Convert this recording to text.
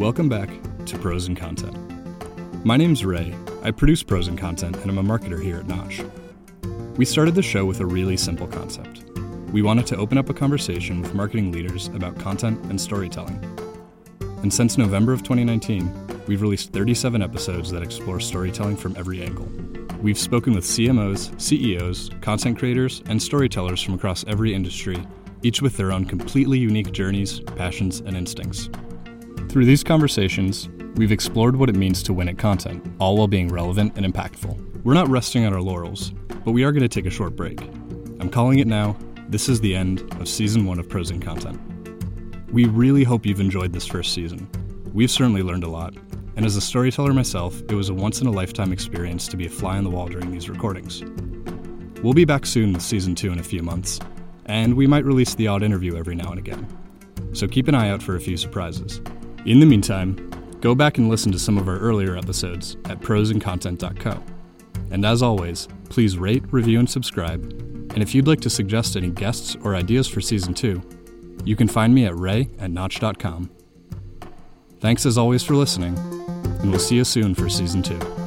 Welcome back to Pros and Content. My name's Ray. I produce Pros and Content, and I'm a marketer here at Notch. We started the show with a really simple concept. We wanted to open up a conversation with marketing leaders about content and storytelling. And since November of 2019, we've released 37 episodes that explore storytelling from every angle. We've spoken with CMOs, CEOs, content creators, and storytellers from across every industry, each with their own completely unique journeys, passions, and instincts. Through these conversations, we've explored what it means to win at content, all while being relevant and impactful. We're not resting on our laurels, but we are going to take a short break. I'm calling it now. This is the end of season one of Pros and Content. We really hope you've enjoyed this first season. We've certainly learned a lot, and as a storyteller myself, it was a once in a lifetime experience to be a fly on the wall during these recordings. We'll be back soon with season two in a few months, and we might release the odd interview every now and again. So keep an eye out for a few surprises. In the meantime, go back and listen to some of our earlier episodes at prosandcontent.co. And as always, please rate, review, and subscribe. And if you'd like to suggest any guests or ideas for season two, you can find me at ray at notch.com. Thanks as always for listening, and we'll see you soon for season two.